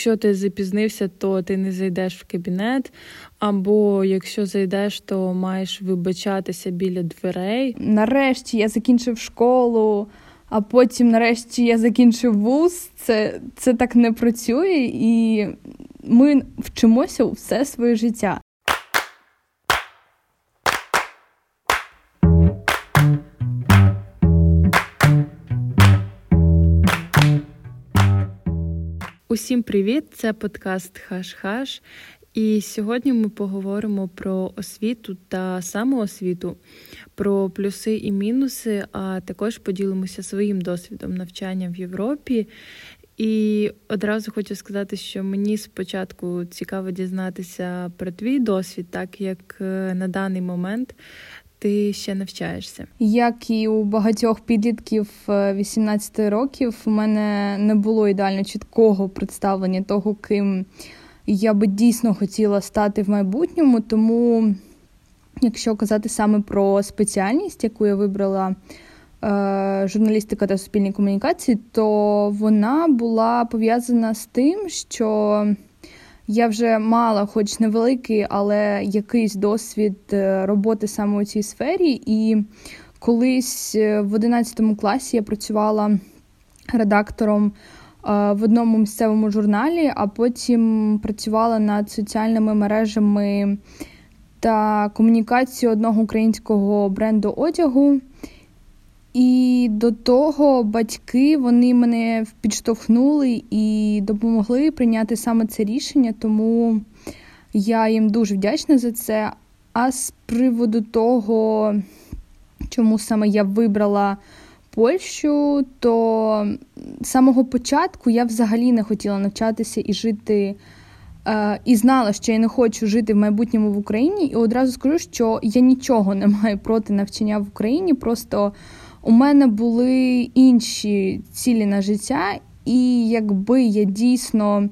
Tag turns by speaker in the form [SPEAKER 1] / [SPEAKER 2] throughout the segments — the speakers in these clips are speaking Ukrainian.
[SPEAKER 1] якщо ти запізнився, то ти не зайдеш в кабінет, або якщо зайдеш, то маєш вибачатися біля дверей.
[SPEAKER 2] Нарешті я закінчив школу, а потім, нарешті, я закінчив вуз. Це, Це так не працює, і ми вчимося все своє життя.
[SPEAKER 1] Усім привіт! Це подкаст Хаш-Хаш. І сьогодні ми поговоримо про освіту та самоосвіту, про плюси і мінуси, а також поділимося своїм досвідом навчання в Європі. І одразу хочу сказати, що мені спочатку цікаво дізнатися про твій досвід, так як е, на даний момент ти ще навчаєшся?
[SPEAKER 2] Як і у багатьох підлітків 18 е, років, у мене не було ідеально чіткого представлення того, ким я би дійсно хотіла стати в майбутньому. Тому, якщо казати саме про спеціальність, яку я вибрала. Е, журналістика та суспільні комунікації, то вона була пов'язана з тим, що я вже мала, хоч невеликий, але якийсь досвід е, роботи саме у цій сфері. І колись е, в 11 класі я працювала редактором е, в одному місцевому журналі, а потім працювала над соціальними мережами та комунікацією одного українського бренду одягу. І до того батьки вони мене підштовхнули і допомогли прийняти саме це рішення, тому я їм дуже вдячна за це. А з приводу того, чому саме я вибрала Польщу, то з самого початку я взагалі не хотіла навчатися і жити. Е, і знала, що я не хочу жити в майбутньому в Україні, і одразу скажу, що я нічого не маю проти навчання в Україні. Просто у мене були інші цілі на життя, і якби я дійсно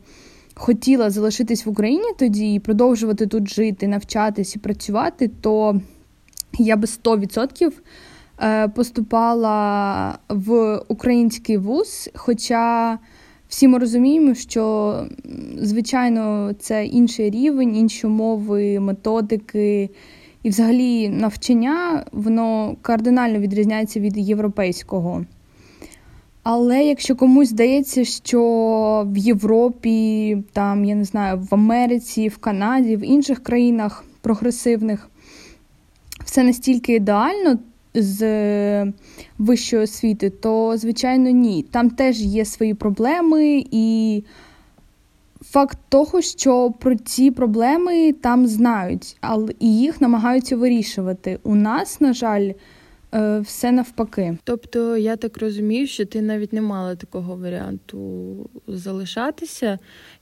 [SPEAKER 2] хотіла залишитись в Україні тоді і продовжувати тут жити, навчатись і працювати, то я би 100% е, поступала в український вуз. Хоча всі ми розуміємо, що, звичайно, це інший рівень, інші умови, методики. І, взагалі, навчання воно кардинально відрізняється від європейського. Але якщо комусь здається, що в Європі, там, я не знаю, в Америці, в Канаді, в інших країнах прогресивних все настільки ідеально з вищої освіти, то, звичайно, ні. Там теж є свої проблеми і факт того, що про ці проблеми там знають, але і їх намагаються вирішувати. У нас, на жаль, е, все навпаки.
[SPEAKER 1] Тобто, я так розумію, що ти навіть не мала такого варіанту залишатися.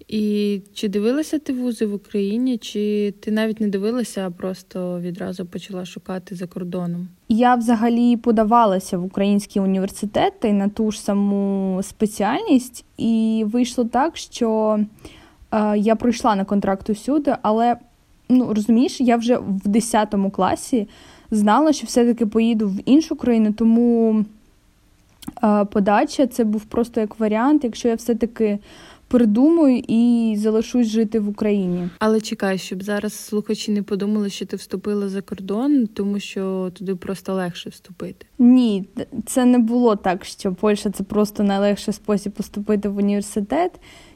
[SPEAKER 1] І чи дивилася ти вузи в Україні, чи ти навіть не дивилася, а просто відразу почала шукати за кордоном?
[SPEAKER 2] Я взагалі подавалася в українські університети на ту ж саму спеціальність, і вийшло так, що е, я пройшла на контракт усюди, але ну розумієш, я вже в 10 класі знала, що все-таки поїду в іншу країну, тому е, подача це був просто як варіант, якщо я все-таки придумаю і залишусь жити в Україні.
[SPEAKER 1] Але чекай, щоб зараз слухачі не подумали, що ти вступила за кордон, тому що туди просто легше вступити.
[SPEAKER 2] Ні, це не було так, що Польща це просто найлегший спосіб поступити в університет.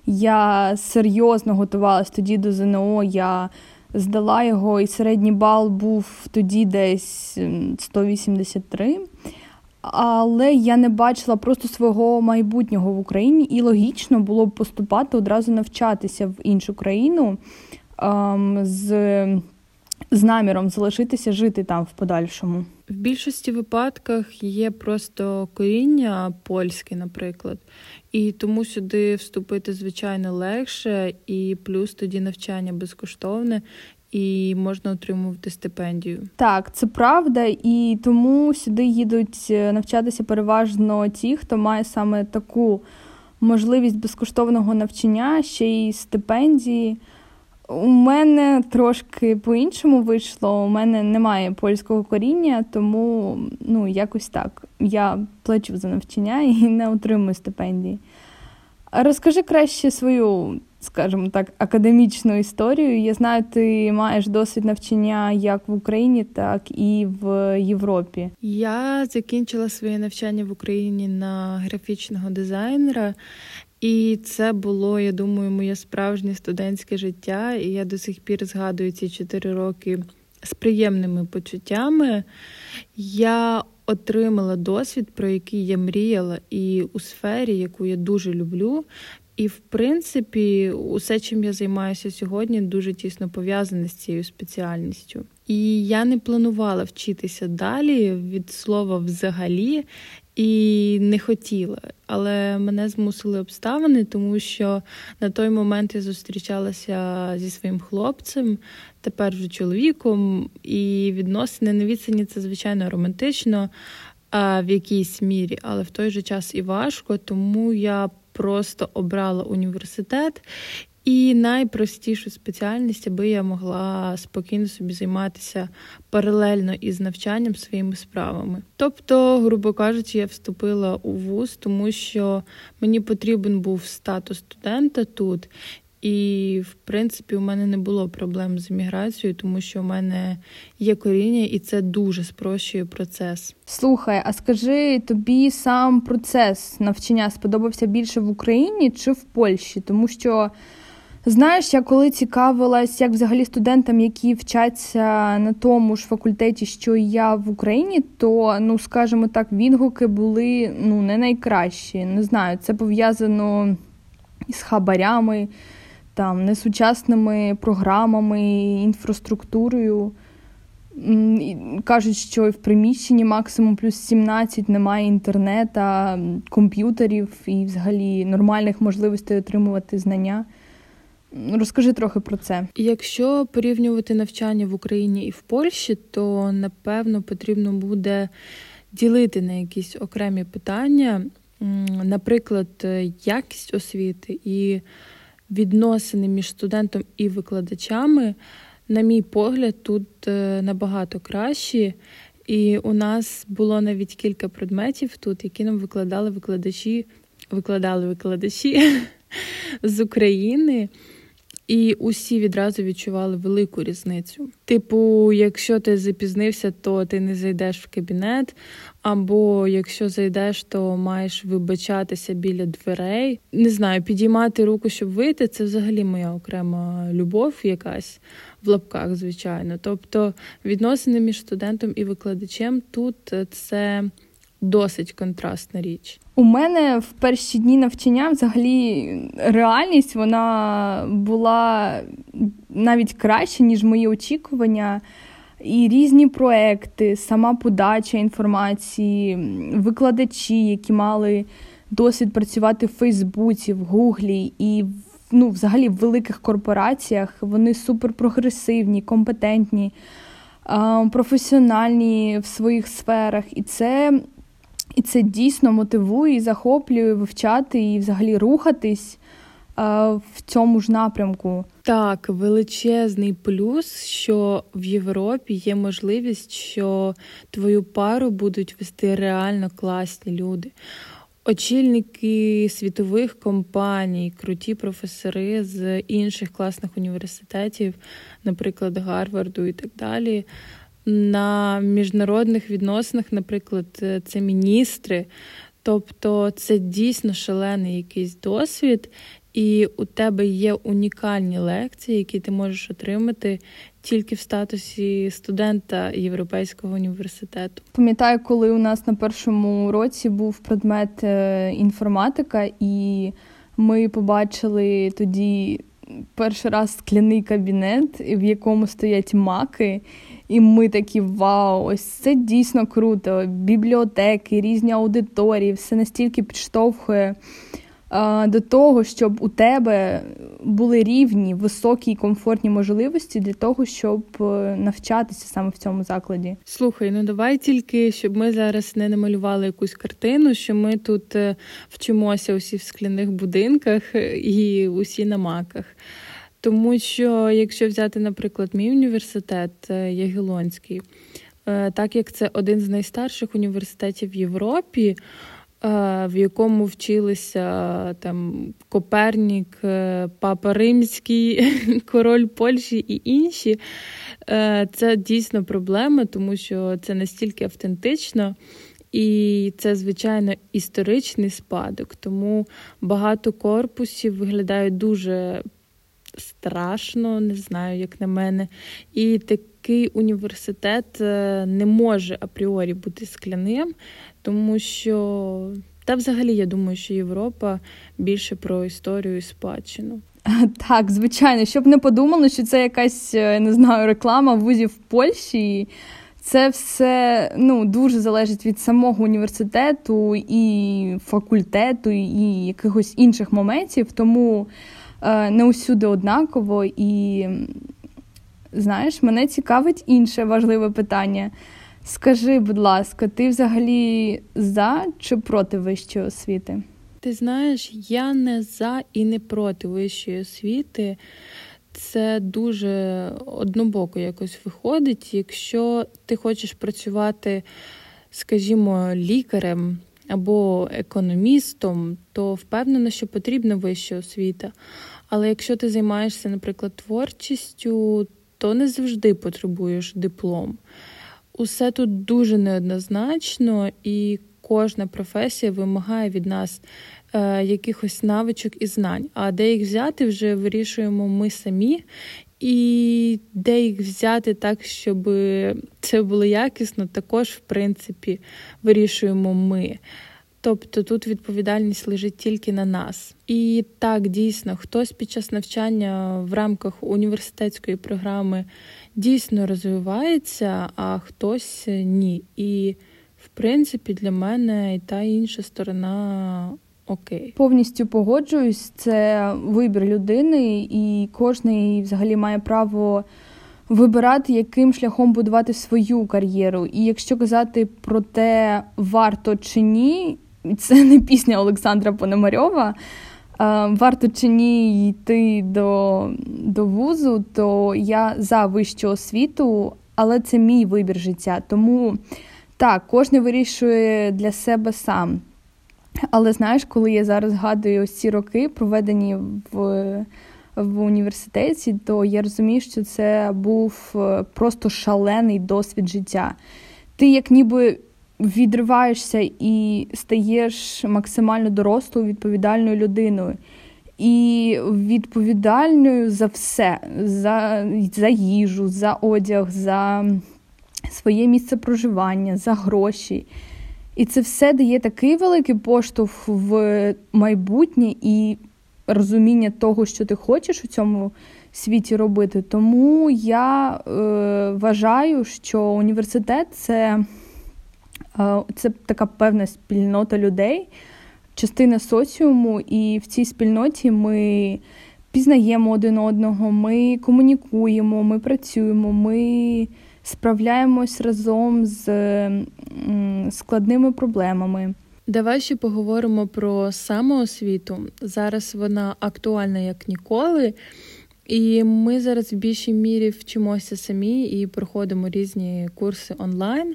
[SPEAKER 2] Я серйозно готувалась тоді до ЗНО. Я здала його, і середній бал був тоді десь 183 але я не бачила просто свого майбутнього в Україні, і логічно було б поступати одразу навчатися в іншу країну ем, з з наміром залишитися жити там в подальшому.
[SPEAKER 1] В більшості випадках є просто коріння польське, наприклад, і тому сюди вступити звичайно легше, і плюс тоді навчання безкоштовне і можна отримувати стипендію.
[SPEAKER 2] Так, це правда, і тому сюди їдуть е, навчатися переважно ті, хто має саме таку можливість безкоштовного навчання, ще й стипендії. У мене трошки по-іншому вийшло. У мене немає польського коріння, тому ну якось так. Я плачу за навчання і не отримую стипендії. Розкажи краще свою скажімо так, академічну історію. Я знаю, ти маєш досвід навчання як в Україні, так і в Європі.
[SPEAKER 1] Я закінчила своє навчання в Україні на графічного дизайнера. І це було, я думаю, моє справжнє студентське життя. І я до сих пір згадую ці чотири роки з приємними почуттями. Я отримала досвід, про який я мріяла, і у сфері, яку я дуже люблю. І, в принципі, усе, чим я займаюся сьогодні, дуже тісно пов'язане з цією спеціальністю. І я не планувала вчитися далі від слова взагалі і не хотіла. Але мене змусили обставини, тому що на той момент я зустрічалася зі своїм хлопцем, тепер вже чоловіком, і відносини на відстані це звичайно романтично. В якійсь мірі, але в той же час і важко, тому я просто обрала університет і найпростішу спеціальність, аби я могла спокійно собі займатися паралельно із навчанням своїми справами. Тобто, грубо кажучи, я вступила у вуз, тому що мені потрібен був статус студента тут. І, в принципі, у мене не було проблем з імміграцією, тому що у мене є коріння, і це дуже спрощує процес.
[SPEAKER 2] Слухай, а скажи тобі сам процес навчання сподобався більше в Україні чи в Польщі? Тому що знаєш, я коли цікавилась, як взагалі студентам, які вчаться на тому ж факультеті, що і я в Україні, то ну скажімо так, відгуки були ну не найкращі. Не знаю, це пов'язано із хабарями там несучасними програмами, інфраструктурою. Кажуть, що в приміщенні максимум плюс 17 немає інтернету, комп'ютерів і взагалі нормальних можливостей отримувати знання. Розкажи трохи про це.
[SPEAKER 1] Якщо порівнювати навчання в Україні і в Польщі, то напевно потрібно буде ділити на якісь окремі питання, наприклад, якість освіти і відносини між студентом і викладачами, на мій погляд, тут е, набагато кращі. І у нас було навіть кілька предметів тут, які нам викладали викладачі, викладали викладачі з України. І усі відразу відчували велику різницю. Типу, якщо ти запізнився, то ти не зайдеш в кабінет, або якщо зайдеш, то маєш вибачатися біля дверей. Не знаю, підіймати руку, щоб вийти, це взагалі моя окрема любов, якась в лапках, звичайно. Тобто відносини між студентом і викладачем тут це досить контрастна річ.
[SPEAKER 2] У мене в перші дні навчання взагалі реальність вона була навіть краще, ніж мої очікування. І різні проекти, сама подача інформації, викладачі, які мали досвід працювати в Фейсбуці, в Гуглі і ну, взагалі в великих корпораціях. Вони суперпрогресивні, компетентні, професіональні в своїх сферах. І це і це дійсно мотивує і захоплює вивчати і взагалі рухатись в цьому ж напрямку.
[SPEAKER 1] Так, величезний плюс, що в Європі є можливість, що твою пару будуть вести реально класні люди. Очільники світових компаній, круті професори з інших класних університетів, наприклад, Гарварду і так далі на міжнародних відносинах, наприклад, е, це міністри. Тобто це дійсно шалений якийсь досвід, і у тебе є унікальні лекції, які ти можеш отримати тільки в статусі студента Європейського університету.
[SPEAKER 2] Пам'ятаю, коли у нас на першому році був предмет е, інформатика, і ми побачили тоді перший раз скляний кабінет, в якому стоять маки. І ми такі вау, ось це дійсно круто. Бібліотеки, різні аудиторії, все настільки підштовхує а, до того, щоб у тебе були рівні, високі і комфортні можливості для того, щоб е, навчатися саме в цьому закладі.
[SPEAKER 1] Слухай, ну давай тільки щоб ми зараз не намалювали якусь картину, що ми тут е, вчимося усі в скляних будинках і усі на маках. Тому що, якщо взяти, наприклад, мій університет е, Ягелонський, е, так як це один з найстарших університетів в Європі, в якому вчилися там Копернік, е, Папа Римський, Король Польщі і інші. Е, це дійсно проблема, тому що це настільки автентично. І це, звичайно, історичний спадок, тому багато корпусів виглядають дуже страшно, не знаю, як на мене. І такий університет е, не може апріорі бути скляним, тому що, та взагалі, я думаю, що Європа більше про історію і спадщину.
[SPEAKER 2] Так, звичайно, щоб не подумали, що це якась е, не знаю, реклама вузів в Польщі. Це все ну, дуже залежить від самого університету і факультету, і якихось інших моментів, тому не усюди однаково. І знаєш, мене цікавить інше важливе питання. Скажи, будь ласка, ти взагалі за чи проти вищої освіти?
[SPEAKER 1] Ти знаєш, я не за і не проти вищої освіти. Це дуже однобоко якось виходить. Якщо ти хочеш працювати, скажімо, лікарем або економістом, то впевнено, що потрібна вища освіта. Але якщо ти займаєшся, наприклад, творчістю, то не завжди потребуєш диплом. Усе тут дуже неоднозначно, і кожна професія вимагає від нас е, якихось навичок і знань. А де їх взяти, вже вирішуємо ми самі. І де їх взяти так, щоб це було якісно, також, в принципі, вирішуємо ми. Тобто тут відповідальність лежить тільки на нас. І так, дійсно, хтось під час навчання в рамках університетської програми дійсно розвивається, а хтось ні. І в принципі, для мене і та інша сторона окей.
[SPEAKER 2] Повністю погоджуюсь, це вибір людини, і кожен взагалі має право. Вибирати, яким шляхом будувати свою кар'єру. І якщо казати про те, варто чи ні, це не пісня Олександра Пономарьова. Варто чи ні йти до до вузу, то я за вищу освіту, але це мій вибір життя. Тому так, кожен вирішує для себе сам. Але знаєш, коли я зараз згадую ось ці роки, проведені в в університеті, то я розумію, що це був е, просто шалений досвід життя. Ти як ніби відриваєшся і стаєш максимально дорослою, відповідальною людиною. І відповідальною за все, за, за їжу, за одяг, за своє місце проживання, за гроші. І це все дає такий великий поштовх в майбутнє і розуміння того, що ти хочеш у цьому світі робити. Тому я е, вважаю, що університет це, е, це така певна спільнота людей, частина соціуму, і в цій спільноті ми. Пізнаємо один одного, ми комунікуємо, ми працюємо, ми справляємось разом з складними проблемами.
[SPEAKER 1] Давай ще поговоримо про самоосвіту. Зараз вона актуальна як ніколи. І ми зараз в більшій мірі вчимося самі і проходимо різні курси онлайн.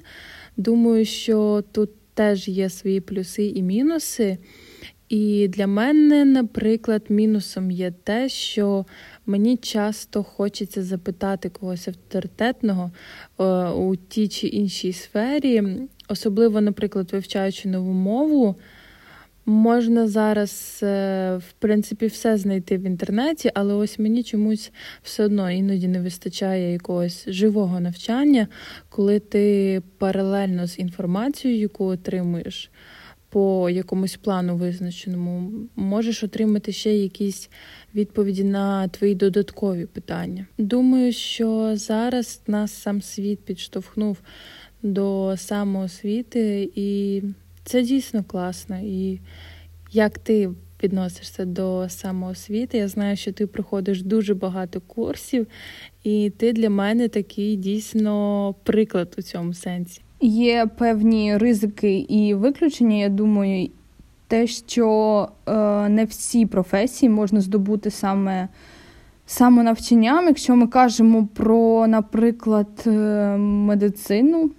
[SPEAKER 1] Думаю, що тут теж є свої плюси і мінуси. І для мене, наприклад, мінусом є те, що мені часто хочеться запитати когось авторитетного е, у тій чи іншій сфері, особливо, наприклад, вивчаючи нову мову. Можна зараз, е, в принципі, все знайти в інтернеті, але ось мені чомусь все одно іноді не вистачає якогось живого навчання, коли ти паралельно з інформацією, яку отримуєш по якомусь плану визначеному, можеш отримати ще якісь відповіді на твої додаткові питання. Думаю, що зараз нас сам світ підштовхнув до самоосвіти, і це дійсно класно. І як ти відносишся до самоосвіти, я знаю, що ти проходиш дуже багато курсів, і ти для мене такий дійсно приклад у цьому сенсі.
[SPEAKER 2] Є певні ризики і виключення. Я думаю, те, що е, не всі професії можна здобути саме самонавчанням. Якщо ми кажемо про, наприклад, е, медицину,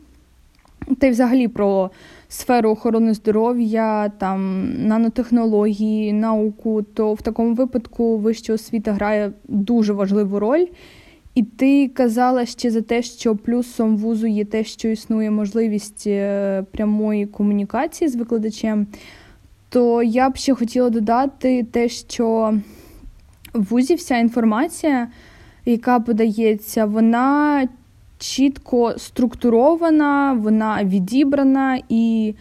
[SPEAKER 2] та й взагалі про сферу охорони здоров'я, там нанотехнології, науку, то в такому випадку вища освіта грає дуже важливу роль. І ти казала ще за те, що плюсом вузу є те, що існує можливість е, прямої комунікації з викладачем, то я б ще хотіла додати те, що в вузі вся інформація, яка подається, вона чітко структурована, вона відібрана, і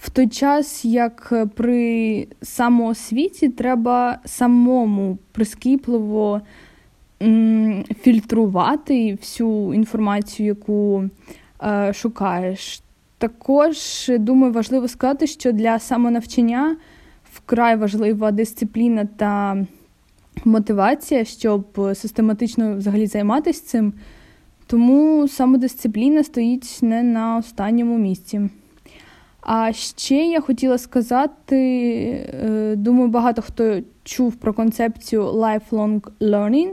[SPEAKER 2] в той час, як при самоосвіті, треба самому прискіпливо фільтрувати всю інформацію, яку е, шукаєш. Також думаю, важливо сказати, що для самонавчання вкрай важлива дисципліна та мотивація, щоб систематично взагалі займатися цим. Тому самодисципліна стоїть не на останньому місці. А ще я хотіла сказати: е, думаю, багато хто чув про концепцію lifelong learning,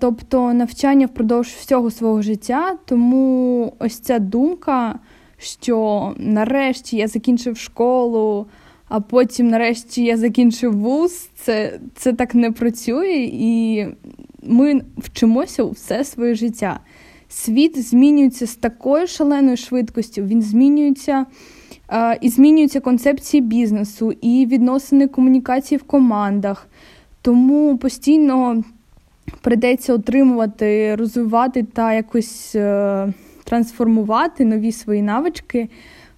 [SPEAKER 2] тобто навчання впродовж всього свого життя. Тому ось ця думка, що нарешті я закінчив школу, а потім, нарешті, я закінчив вуз, це, це так не працює, і ми вчимося все своє життя. Світ змінюється з такою шаленою швидкістю, він змінюється е, і змінюються концепції бізнесу, і відносини комунікації в командах. Тому постійно придеться отримувати, розвивати та якось е, трансформувати нові свої навички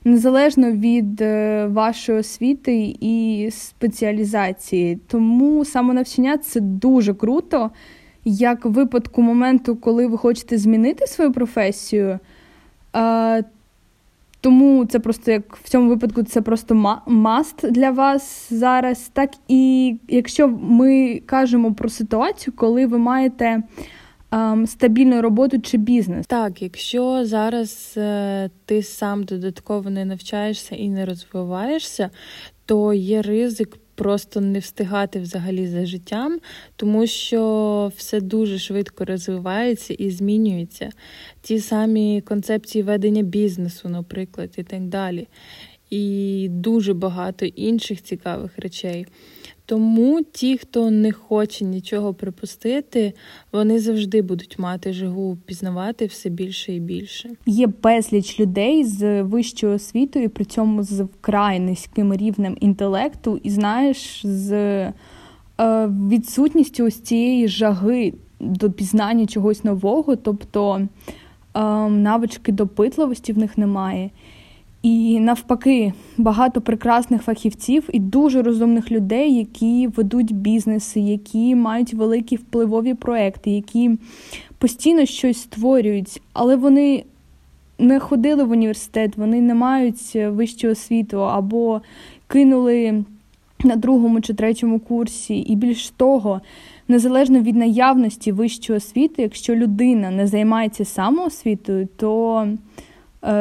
[SPEAKER 2] незалежно від е, вашої освіти і спеціалізації. Тому самонавчання це дуже круто, як в випадку моменту, коли ви хочете змінити свою професію. Тому це просто як в цьому випадку це просто маст для вас зараз. Так і якщо ми кажемо про ситуацію, коли ви маєте ем, стабільну роботу чи бізнес.
[SPEAKER 1] Так, якщо зараз е, ти сам додатково не навчаєшся і не розвиваєшся, то є ризик. Просто не встигати взагалі за життям, тому що все дуже швидко розвивається і змінюється. Ті самі концепції ведення бізнесу, наприклад, і так далі. І дуже багато інших цікавих речей. Тому ті, хто не хоче нічого припустити, вони завжди будуть мати жагу пізнавати все більше і більше.
[SPEAKER 2] Є безліч людей з вищою освітою, при цьому з вкрай низьким рівнем інтелекту, і знаєш, з е, відсутністю ось цієї жаги до пізнання чогось нового, тобто е, навички допитливості в них немає. І навпаки, багато прекрасних фахівців і дуже розумних людей, які ведуть бізнеси, які мають великі впливові проекти, які постійно щось створюють, але вони не ходили в університет, вони не мають вищого освіту або кинули на другому чи третьому курсі. І більш того, незалежно від наявності вищої освіти, якщо людина не займається самоосвітою, то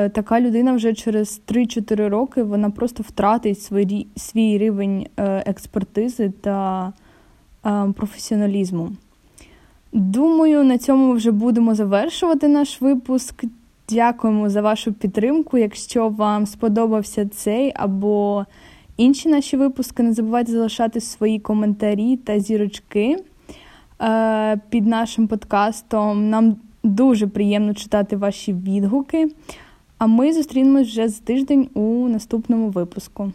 [SPEAKER 2] така людина вже через 3-4 роки вона просто втратить свій, свій рівень е, експертизи та е, професіоналізму. Думаю, на цьому вже будемо завершувати наш випуск. Дякуємо за вашу підтримку. Якщо вам сподобався цей або інші наші випуски, не забувайте залишати свої коментарі та зірочки під нашим подкастом. Нам дуже приємно читати ваші відгуки. А ми зустрінемось вже за тиждень у наступному випуску.